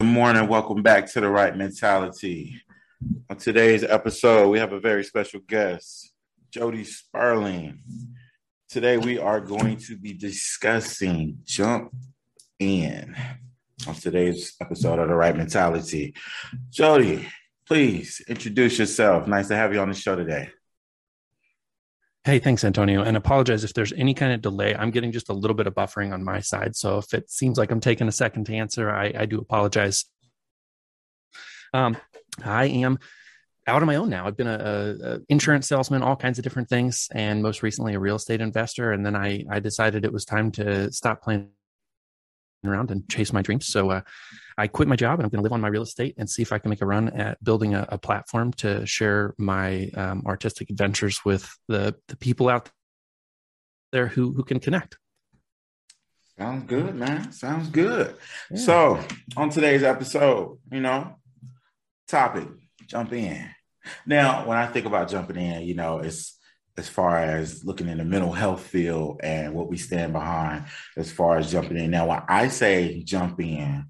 Good morning. Welcome back to the Wright Mentality. On today's episode, we have a very special guest, Jody Sperling. Today, we are going to be discussing jump in on today's episode of the Wright Mentality. Jody, please introduce yourself. Nice to have you on the show today. Hey, thanks, Antonio. And apologize if there's any kind of delay. I'm getting just a little bit of buffering on my side. So if it seems like I'm taking a second to answer, I, I do apologize. Um, I am out on my own now. I've been a, insurance salesman, all kinds of different things, and most recently a real estate investor. And then I, I decided it was time to stop playing around and chase my dreams. So uh, I quit my job and I'm going to live on my real estate and see if I can make a run at building a, a platform to share my um, artistic adventures with the, the people out there who, who can connect. Sounds good, man. Sounds good. Yeah. So, on today's episode, you know, topic, jump in. Now, when I think about jumping in, you know, it's as far as looking in the mental health field and what we stand behind as far as jumping in. Now, when I say jump in,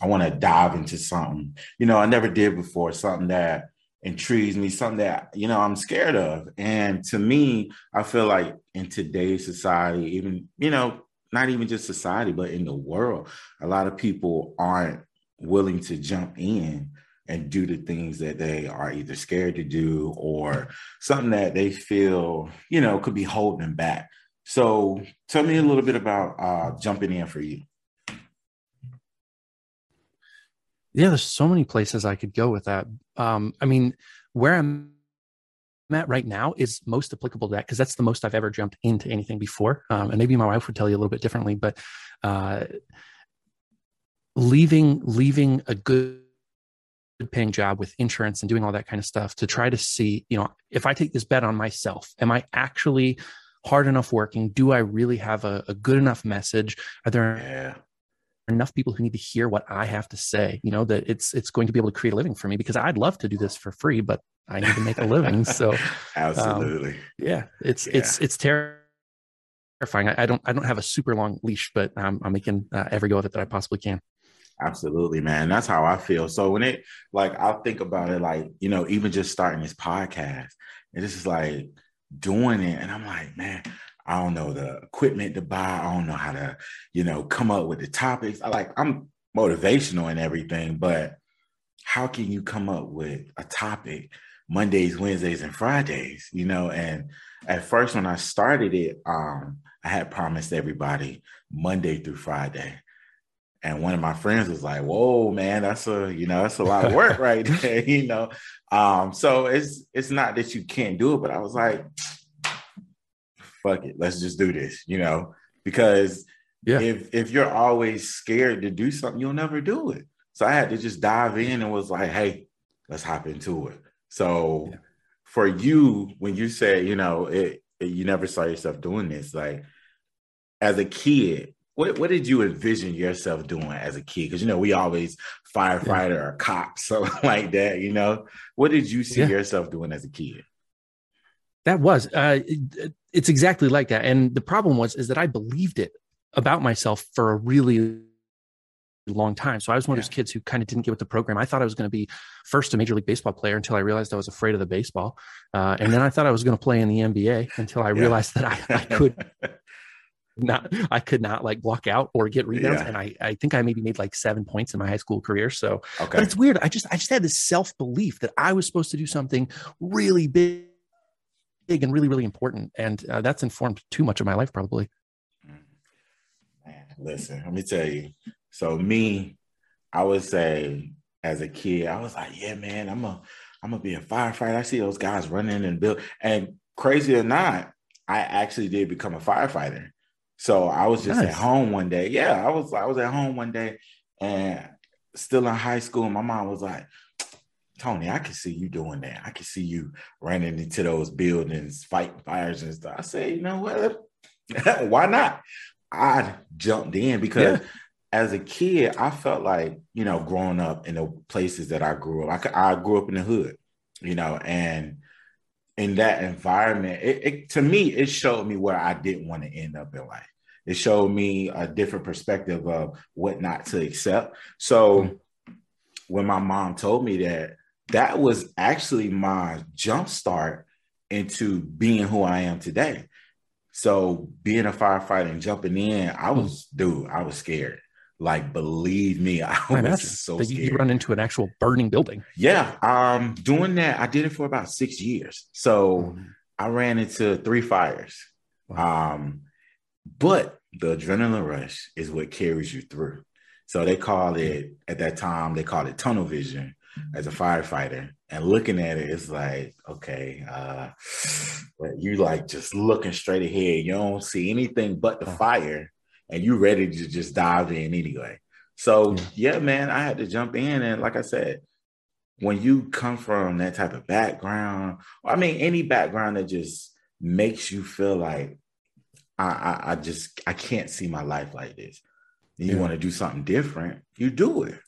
I want to dive into something, you know, I never did before, something that intrigues me, something that, you know, I'm scared of. And to me, I feel like in today's society, even, you know, not even just society, but in the world, a lot of people aren't willing to jump in and do the things that they are either scared to do or something that they feel, you know, could be holding them back. So tell me a little bit about uh, jumping in for you. Yeah, there's so many places I could go with that. Um, I mean, where I'm at right now is most applicable to that because that's the most I've ever jumped into anything before. Um, and maybe my wife would tell you a little bit differently, but uh, leaving leaving a good paying job with insurance and doing all that kind of stuff to try to see, you know, if I take this bet on myself, am I actually hard enough working? Do I really have a, a good enough message? Are there yeah. Enough people who need to hear what I have to say? You know, that it's it's going to be able to create a living for me because I'd love to do this for free, but I need to make a living. So um, absolutely. Um, yeah, it's yeah. it's it's terrifying. I, I, don't I don't have a super long leash, but I'm making uh, every go of it that I possibly can. Absolutely, man. That's how I feel. So when it like I'll think about it like, you know, even just starting this podcast, and this is like doing it, and I'm like, man, I don't know the equipment to buy. I don't know how to, you know, come up with the topics. I like I'm motivational and everything, but how can you come up with a topic Mondays, Wednesdays, and Fridays? You know, and at first when I started it, um, I had promised everybody Monday through Friday. And one of my friends was like, "Whoa, man, that's a you know that's a lot of work right there." you know, um, so it's it's not that you can't do it, but I was like, "Fuck it, let's just do this," you know, because yeah. if if you're always scared to do something, you'll never do it. So I had to just dive in and was like, "Hey, let's hop into it." So yeah. for you, when you say, you know, it, it, you never saw yourself doing this, like as a kid, what what did you envision yourself doing as a kid? Because you know we always firefighter yeah. or cop, something like that. You know, what did you see yeah. yourself doing as a kid? That was uh, it's exactly like that. And the problem was is that I believed it about myself for a really long time. So I was one yeah. of those kids who kind of didn't get with the program. I thought I was going to be first a major league baseball player until I realized I was afraid of the baseball, uh, and then I thought I was going to play in the NBA until I realized that I, I could not I could not like block out or get rebounds. Yeah. And I, I think I maybe made like seven points in my high school career. So okay. but it's weird. I just I just had this self-belief that I was supposed to do something really big big and really, really important. And uh, that's informed too much of my life, probably. Listen, let me tell you. So me, I would say as a kid, I was like, yeah, man, I'm a I'm gonna be a firefighter. I see those guys running and build. And crazy or not, I actually did become a firefighter. So I was just nice. at home one day. Yeah, I was I was at home one day and still in high school. My mom was like, Tony, I can see you doing that. I can see you running into those buildings, fighting fires and stuff. I say, you know what? Why not? I jumped in because yeah. as a kid, I felt like, you know, growing up in the places that I grew up, I, I grew up in the hood, you know, and in that environment, it, it, to me, it showed me where I didn't want to end up in life. It showed me a different perspective of what not to accept. So mm-hmm. when my mom told me that, that was actually my jump start into being who I am today. So being a firefighter and jumping in, I hmm. was, dude, I was scared. Like, believe me, I, I was so scared. You run into an actual burning building. Yeah. Um, doing that, I did it for about six years. So mm-hmm. I ran into three fires. Wow. Um, but the adrenaline rush is what carries you through. So they call it at that time, they called it tunnel vision as a firefighter. And looking at it, it's like, okay, uh, you like just looking straight ahead. You don't see anything but the fire, and you ready to just dive in anyway. So yeah, man, I had to jump in, and like I said, when you come from that type of background, I mean, any background that just makes you feel like I, I, I just I can't see my life like this. You yeah. want to do something different, you do it.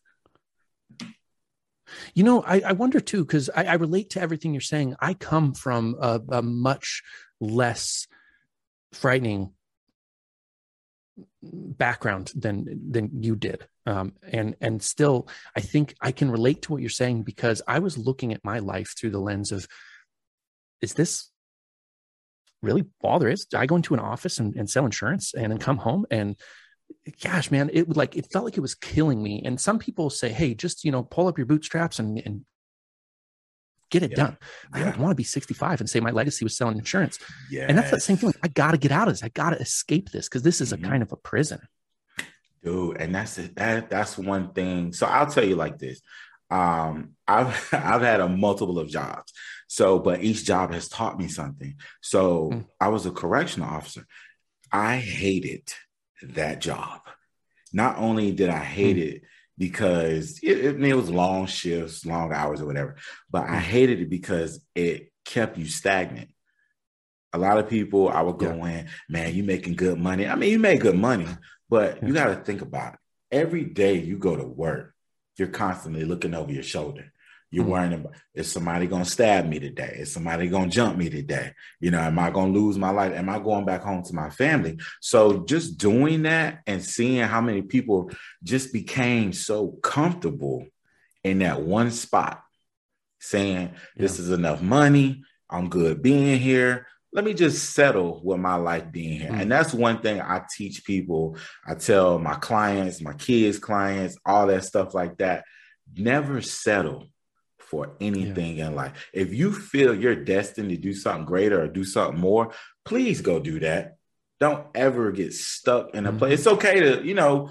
You know, I, I wonder too, because I, I, relate to everything you're saying. I come from a, a much less frightening background than than you did um, and and still i think i can relate to what you're saying because i was looking at my life through the lens of is this really all there is i go into an office and, and sell insurance and then come home and gosh, man, it would like it felt like it was killing me. And some people say, hey, just you know, pull up your bootstraps and and get it yeah. done. Yeah. I don't want to be 65 and say my legacy was selling insurance. Yeah. And that's that same feeling. I gotta get out of this. I gotta escape this because this is mm-hmm. a kind of a prison. Dude, and that's it. That that's one thing. So I'll tell you like this. Um, I've I've had a multiple of jobs. So, but each job has taught me something. So mm. I was a correctional officer. I hated that job. Not only did I hate mm. it because it, it, it, was long shifts, long hours, or whatever, but I hmm. hated it because it kept you stagnant. A lot of people, I would go yeah. in, man, you making good money. I mean, you make good money, but you got to think about it. Every day you go to work, you're constantly looking over your shoulder. You're mm-hmm. worrying about is somebody gonna stab me today? Is somebody gonna jump me today? You know, am I gonna lose my life? Am I going back home to my family? So just doing that and seeing how many people just became so comfortable in that one spot, saying, This yeah. is enough money, I'm good being here. Let me just settle with my life being here. Mm-hmm. And that's one thing I teach people. I tell my clients, my kids' clients, all that stuff like that. Never settle for anything yeah. in life. If you feel you're destined to do something greater or do something more, please go do that. Don't ever get stuck in a mm-hmm. place. It's okay to, you know,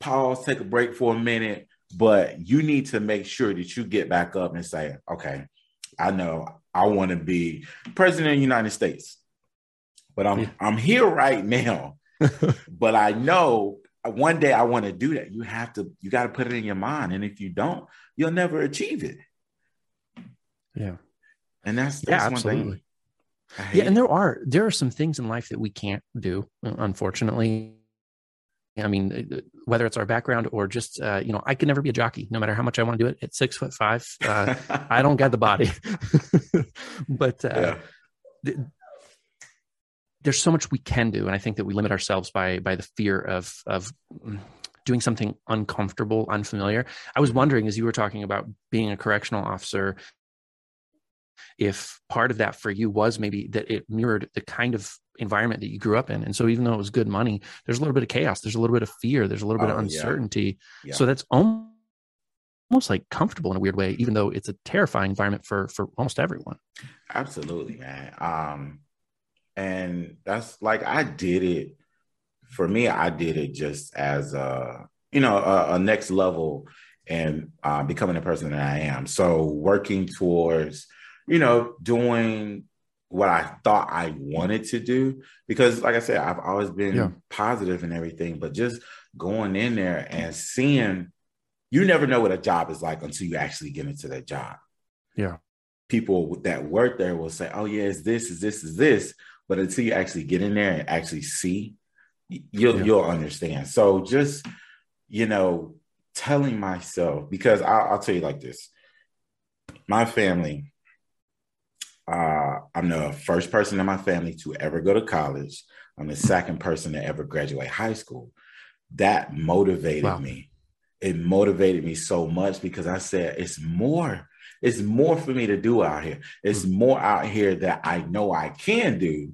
pause, take a break for a minute, but you need to make sure that you get back up and say, okay, I know I want to be president of the United States, but I'm yeah. I'm here right now. but I know one day I want to do that. You have to, you got to put it in your mind. And if you don't, you'll never achieve it. Yeah. And that's, that's yeah, absolutely. Yeah, and there are there are some things in life that we can't do, unfortunately. I mean, uh, whether it's our background or just uh, you know, I can never be a jockey, no matter how much I want to do it. At six foot five, uh, I don't get the body. but uh, yeah. th- there's so much we can do, and I think that we limit ourselves by by the fear of of mm, doing something uncomfortable, unfamiliar. I was wondering as you were talking about being a correctional officer if part of that for you was maybe that it mirrored the kind of environment that you grew up in. And so even though it was good money, there's a little bit of chaos, there's a little bit of fear, there's a little bit oh, of uncertainty. Yeah. Yeah. So that's almost almost like comfortable in a weird way, even though it's a terrifying environment for for almost everyone. Absolutely, man. Um, and that's like I did it for me. I did it just as a you know a, a next level and uh, becoming the person that I am. So working towards you know, doing what I thought I wanted to do. Because, like I said, I've always been yeah. positive and everything, but just going in there and seeing, you never know what a job is like until you actually get into that job. Yeah. People that work there will say, oh, yeah, it's this, is this, is this. But until you actually get in there and actually see, you'll, yeah. you'll understand. So just, you know, telling myself, because I'll, I'll tell you like this my family, uh, I'm the first person in my family to ever go to college. I'm the second person to ever graduate high school. That motivated wow. me. it motivated me so much because I said it's more, it's more for me to do out here. It's mm-hmm. more out here that I know I can do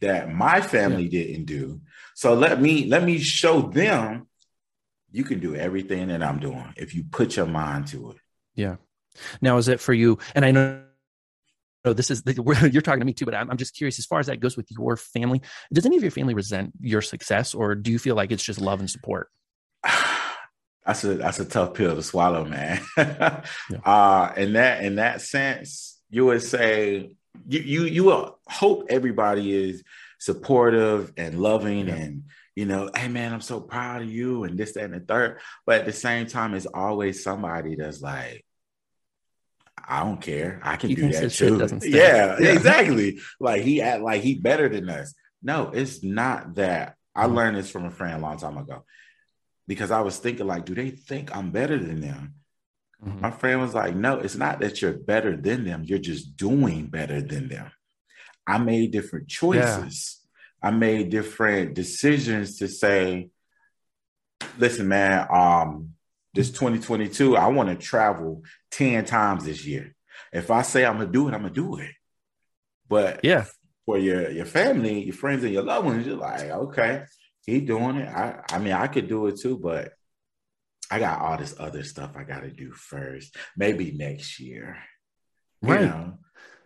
that my family yeah. didn't do. So let me let me show them you can do everything that I'm doing if you put your mind to it. Yeah. Now is it for you? And I know know this is you're talking to me too but I'm, I'm just curious as far as that goes with your family does any of your family resent your success or do you feel like it's just love and support that's a that's a tough pill to swallow man yeah. uh in that in that sense you would say you you you will hope everybody is supportive and loving yeah. and you know hey man i'm so proud of you and this that and the third but at the same time it's always somebody that's like I don't care. I can he do that too. Yeah, yeah, exactly. like he act like he better than us. No, it's not that. I mm-hmm. learned this from a friend a long time ago because I was thinking like, do they think I'm better than them? Mm-hmm. My friend was like, no, it's not that you're better than them. You're just doing better than them. I made different choices. Yeah. I made different decisions to say, listen, man, um, this 2022, I want to travel 10 times this year. If I say I'm gonna do it, I'm gonna do it. But yeah, for your your family, your friends, and your loved ones, you're like, okay, he doing it. I I mean, I could do it too, but I got all this other stuff I got to do first. Maybe next year, right? You know?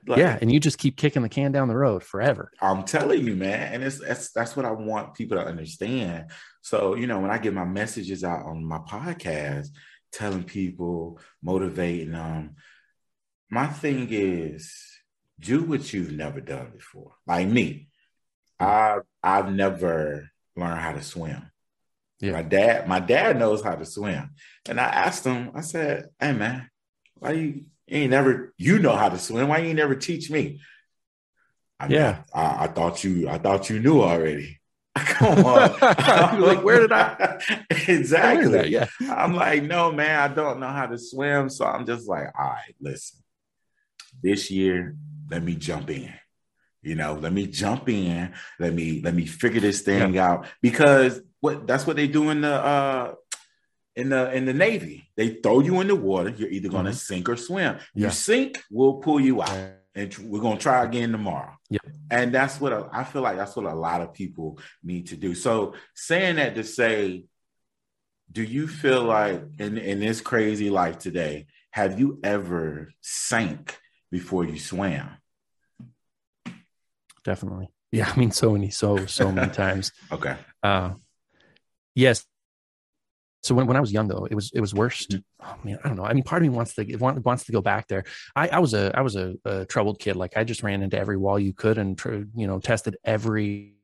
Like, yeah, and you just keep kicking the can down the road forever. I'm telling you, man, and it's that's that's what I want people to understand. So you know, when I get my messages out on my podcast, telling people, motivating them, my thing is do what you've never done before. Like me, hmm. I I've never learned how to swim. Yeah. My dad, my dad knows how to swim, and I asked him. I said, "Hey, man, why you you ain't never, you know how to swim. Why you never teach me? I mean, yeah. I, I, thought you, I thought you knew already. Come on. like, where did I? exactly. I yeah. I'm like, no, man, I don't know how to swim. So I'm just like, all right, listen, this year, let me jump in. You know, let me jump in. Let me, let me figure this thing yeah. out because what that's what they do in the, uh, in the in the Navy. They throw you in the water. You're either going to mm-hmm. sink or swim. Yeah. You sink, we'll pull you out, and we're going to try again tomorrow. Yeah. And that's what a, I feel like. That's what a lot of people need to do. So saying that to say, do you feel like in in this crazy life today, have you ever sank before you swam? Definitely. Yeah, I mean, so many, so so many times. okay. Uh, yes, so when, when I was young though, it was it was worse. Mm-hmm. Oh man, I don't know. I mean, part of me wants to wants to go back there. I, I was a I was a, a, troubled kid. Like I just ran into every wall you could and you know tested every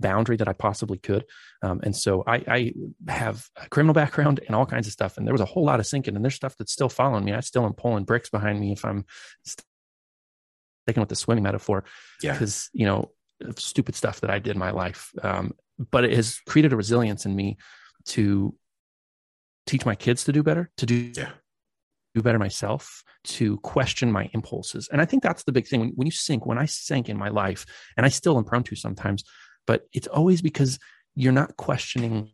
boundary that I possibly could. Um, and so I, I have a criminal background and all kinds of stuff. And there was a whole lot of sinking, and there's stuff that's still following me. I still am pulling bricks behind me if I'm sticking with the swimming metaphor. Yeah, because you know stupid stuff that I did in my life. Um, but it has created a resilience in me to teach my kids to do better, to do yeah. do better myself, to question my impulses. And I think that's the big thing. When, when you sink, when I sank in my life, and I still am prone to sometimes, but it's always because you're not questioning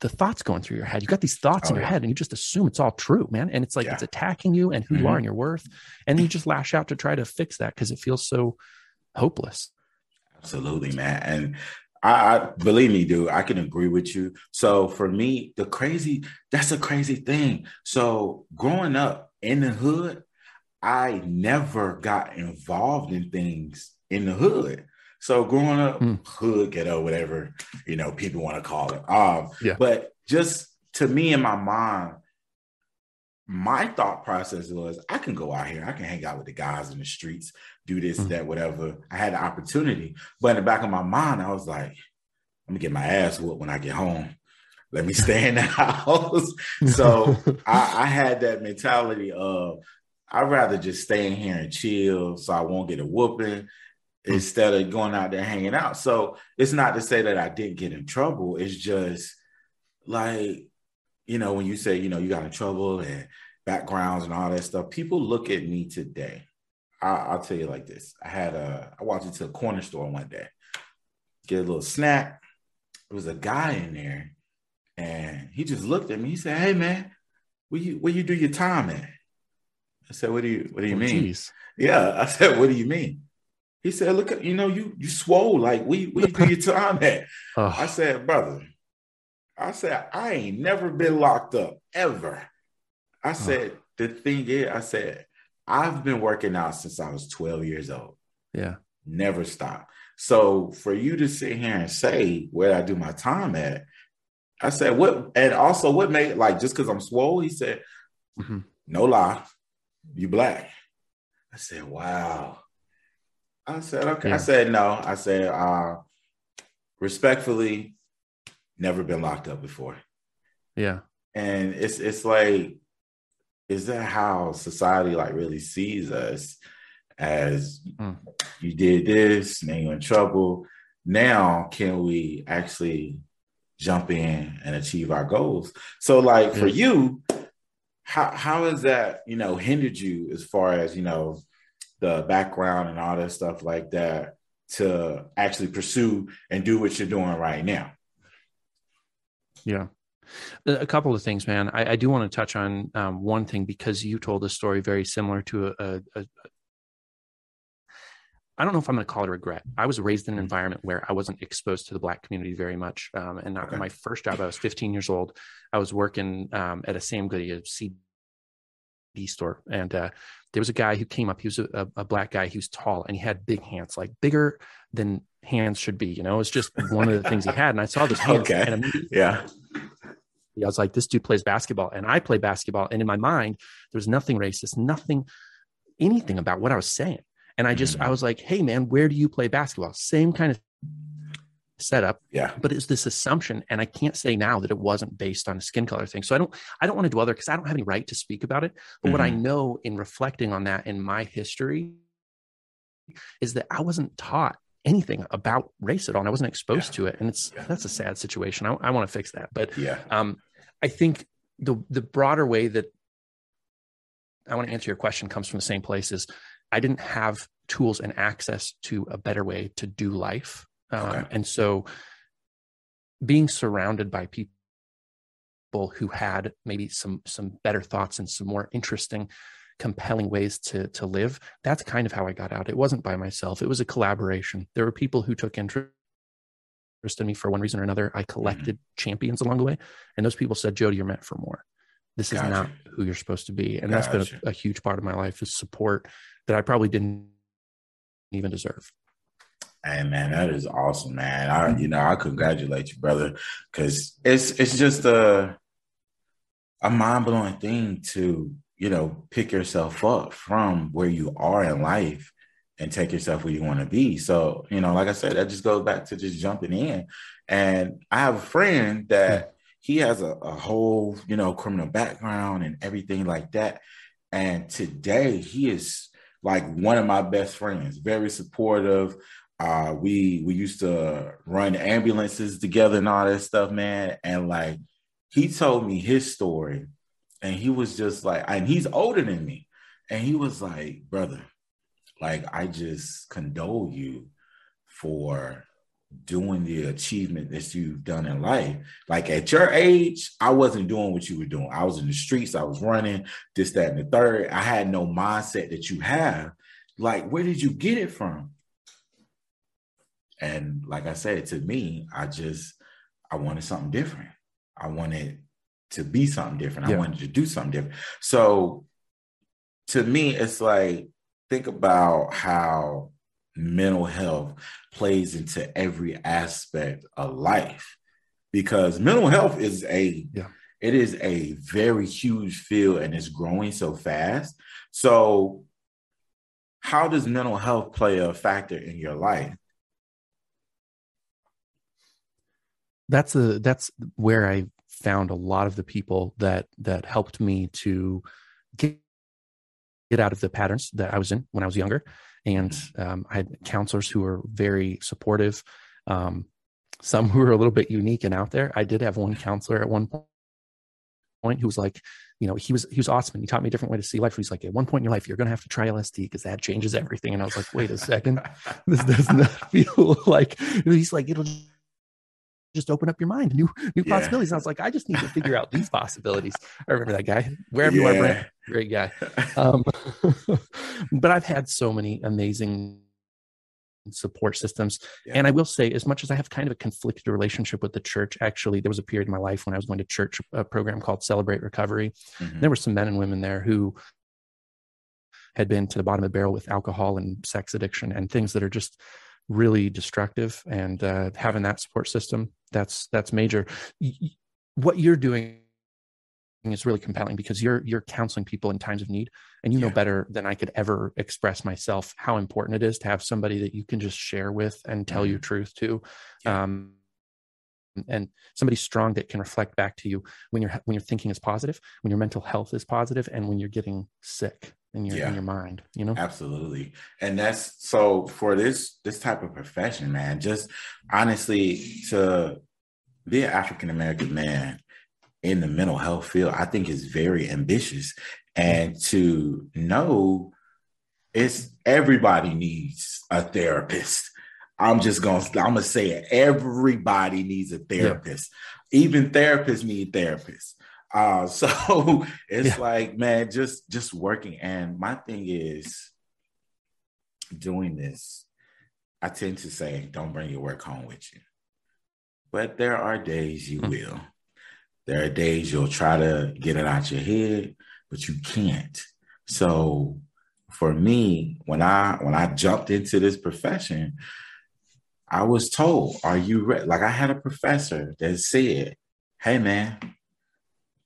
the thoughts going through your head. You got these thoughts oh, in your yeah. head and you just assume it's all true, man. And it's like yeah. it's attacking you and who mm-hmm. you are and your worth. And you just lash out to try to fix that because it feels so hopeless. Absolutely, man. And I, I, believe me, dude. I can agree with you. So for me, the crazy that's a crazy thing. So growing up in the hood, I never got involved in things in the hood. So growing up, mm. hood ghetto, whatever you know people want to call it. Um, yeah. But just to me in my mind, my thought process was I can go out here, I can hang out with the guys in the streets, do this, mm-hmm. that, whatever. I had the opportunity. But in the back of my mind, I was like, I'm gonna get my ass whooped when I get home. Let me stay in the house. so I, I had that mentality of I'd rather just stay in here and chill so I won't get a whooping mm-hmm. instead of going out there hanging out. So it's not to say that I didn't get in trouble. It's just like you know, when you say, you know, you got in trouble and backgrounds and all that stuff, people look at me today. I, will tell you like this. I had a, I walked into a corner store one day, get a little snack. There was a guy in there And he just looked at me. He said, Hey man, where you where you do your time at? I said, What do you what do you oh, mean? Geez. Yeah. I said, What do you mean? He said, Look at you know, you you swole, like we we you do your time at? Oh. I said, brother, I said, I ain't never been locked up ever. I said, oh. the thing is, I said, I've been working out since I was 12 years old. Yeah. Never stopped. So for you to sit here and say where I do my time at, I said, what, and also what made like just because I'm swole, he said, mm-hmm. no lie, you black. I said, wow. I said, okay. Yeah. I said, no. I said, uh, respectfully, never been locked up before. Yeah. And it's it's like, is that how society like really sees us? as mm. you did this, now you're in trouble. Now, can we actually jump in and achieve our goals? So, like for you, how how has that you know hindered you as far as you know the background and all that stuff like that to actually pursue and do what you're doing right now? Yeah. A couple of things, man. I, I do want to touch on um, one thing because you told a story very similar to a, a, I don't know if I'm going to call it a regret. I was raised in an mm-hmm. environment where I wasn't exposed to the Black community very much. Um, and okay. my first job, I was 15 years old. I was working um, at a Sam Goody, a CD store. And uh, there was a guy who came up. He was a, a, black guy. He was tall and he had big hands, like bigger than hands should be. You know, it's just one of the things he had. And I saw this hands. Okay. And yeah. I was like, this dude plays basketball and I play basketball. And in my mind, there was nothing racist, nothing, anything about what I was saying. And I just, mm-hmm. I was like, hey, man, where do you play basketball? Same kind of setup. Yeah. But it's this assumption. And I can't say now that it wasn't based on a skin color thing. So I don't, I don't want to dwell there because I don't have any right to speak about it. But mm-hmm. what I mm-hmm. know in reflecting on that in my history is that I wasn't taught anything about race at all. And I wasn't exposed yeah. to it. And it's, yeah. that's a sad situation. I, I want to fix that. But yeah, um, I think the, the broader way that I want to answer your question comes from the same place is I didn't have tools and access to a better way to do life. Um, okay. And so being surrounded by people who had maybe some some better thoughts and some more interesting compelling ways to to live that's kind of how i got out it wasn't by myself it was a collaboration there were people who took interest in me for one reason or another i mm-hmm. collected mm-hmm. champions along the way and those people said jody you're meant for more this gotcha. is not who you're supposed to be and gotcha. that's been a, a, huge part of my life is support that I probably didn't even deserve. Hey man, that is awesome, man. I you know I congratulate you, brother, because it's it's just a a mind blowing thing to you know pick yourself up from where you are in life and take yourself where you want to be. So you know, like I said, that just goes back to just jumping in. And I have a friend that he has a, a whole you know criminal background and everything like that. And today he is like one of my best friends, very supportive. Uh, we we used to run ambulances together and all that stuff, man. And like he told me his story, and he was just like, and he's older than me, and he was like, brother, like I just condole you for doing the achievement that you've done in life. Like at your age, I wasn't doing what you were doing. I was in the streets, I was running, this, that, and the third. I had no mindset that you have. Like, where did you get it from? And like I said, to me, I just I wanted something different. I wanted to be something different. Yeah. I wanted to do something different. So to me, it's like think about how mental health plays into every aspect of life because mental health is a yeah. it is a very huge field and it's growing so fast so how does mental health play a factor in your life that's a that's where i found a lot of the people that that helped me to get get out of the patterns that i was in when i was younger and um, I had counselors who were very supportive. Um, some who were a little bit unique and out there. I did have one counselor at one point who was like, you know, he was he was awesome. He taught me a different way to see life. He's like, at one point in your life, you're going to have to try LSD because that changes everything. And I was like, wait a second, this does not feel like. He's like, it'll just open up your mind, new new yeah. possibilities. And I was like, I just need to figure out these possibilities. I remember that guy. Wherever yeah. you are, Brent, great guy. Um, but I've had so many amazing support systems. Yeah. And I will say, as much as I have kind of a conflicted relationship with the church, actually, there was a period in my life when I was going to church, a program called Celebrate Recovery. Mm-hmm. There were some men and women there who had been to the bottom of the barrel with alcohol and sex addiction and things that are just really destructive. And uh, having that support system, that's that's major. What you're doing is really compelling because you're you're counseling people in times of need and you know better than I could ever express myself how important it is to have somebody that you can just share with and tell mm-hmm. your truth to yeah. um, and somebody strong that can reflect back to you when you're when your thinking is positive when your mental health is positive and when you're getting sick in your yeah. in your mind you know absolutely and that's so for this this type of profession man just honestly to be an african american man in the mental health field, I think is very ambitious. And to know it's everybody needs a therapist. I'm just gonna I'm gonna say it. Everybody needs a therapist. Yeah. Even therapists need therapists. Uh, so it's yeah. like, man, just just working. And my thing is doing this. I tend to say, don't bring your work home with you. But there are days you mm-hmm. will. There are days you'll try to get it out your head, but you can't. So for me, when I when I jumped into this profession, I was told, "Are you ready?" Like I had a professor that said, "Hey, man,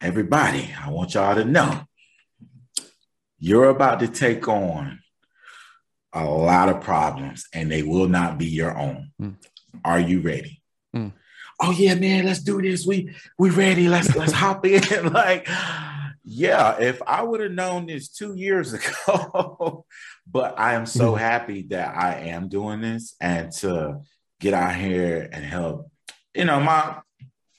everybody, I want y'all to know you're about to take on a lot of problems, and they will not be your own. Mm. Are you ready?" Mm oh yeah, man, let's do this. We we ready. Let's let's hop in. like, yeah, if I would have known this two years ago, but I am so mm-hmm. happy that I am doing this and to get out here and help. You know, my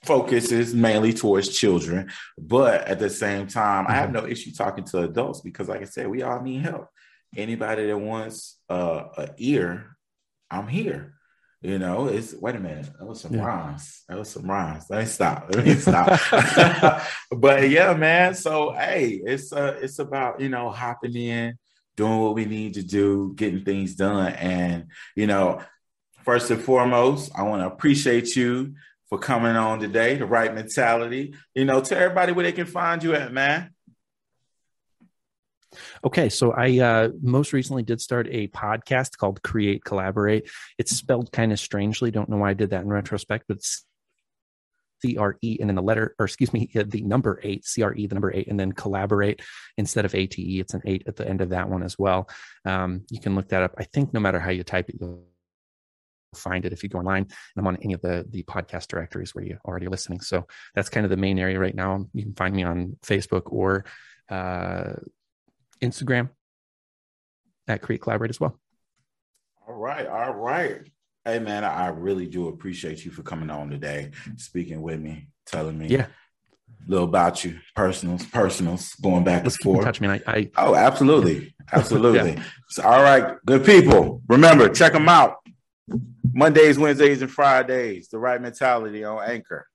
focus is mainly towards children, but at the same time, I have mm-hmm. no issue talking to adults because, like I said, we all need help. Anybody that wants uh, a ear, I'm here. You know, it's wait a minute. That was some yeah. rhymes. That was some rhymes. Let me stop. Let me stop. but yeah, man. So hey, it's uh it's about you know hopping in, doing what we need to do, getting things done. And you know, first and foremost, I want to appreciate you for coming on today, the Wright Mentality. You know, tell everybody where they can find you at, man. Okay, so I uh, most recently did start a podcast called Cre8 Collabor8. It's spelled kind of strangely. Don't know why I did that in retrospect, but it's C R E and then the letter, or excuse me, the number eight, C R E, the number eight, and then collaborate instead of A T E. It's an eight at the end of that one as well. Um, you can look that up. I think no matter how you type it, you'll find it if you go online. And I'm on any of the the podcast directories where you're already listening. So that's kind of the main area right now. You can find me on Facebook or uh, Instagram at Cre8 Collabor8 as well. All right. All right. Hey, man, I really do appreciate you for coming on today, speaking with me, telling me yeah. a little about you, personals, personals, going back and forth. Touch me. I, I, oh, absolutely. Absolutely. yeah. so, all right. Good people. Remember, check them out. Mondays, Wednesdays, and Fridays. The Wright Mentality on Anchor.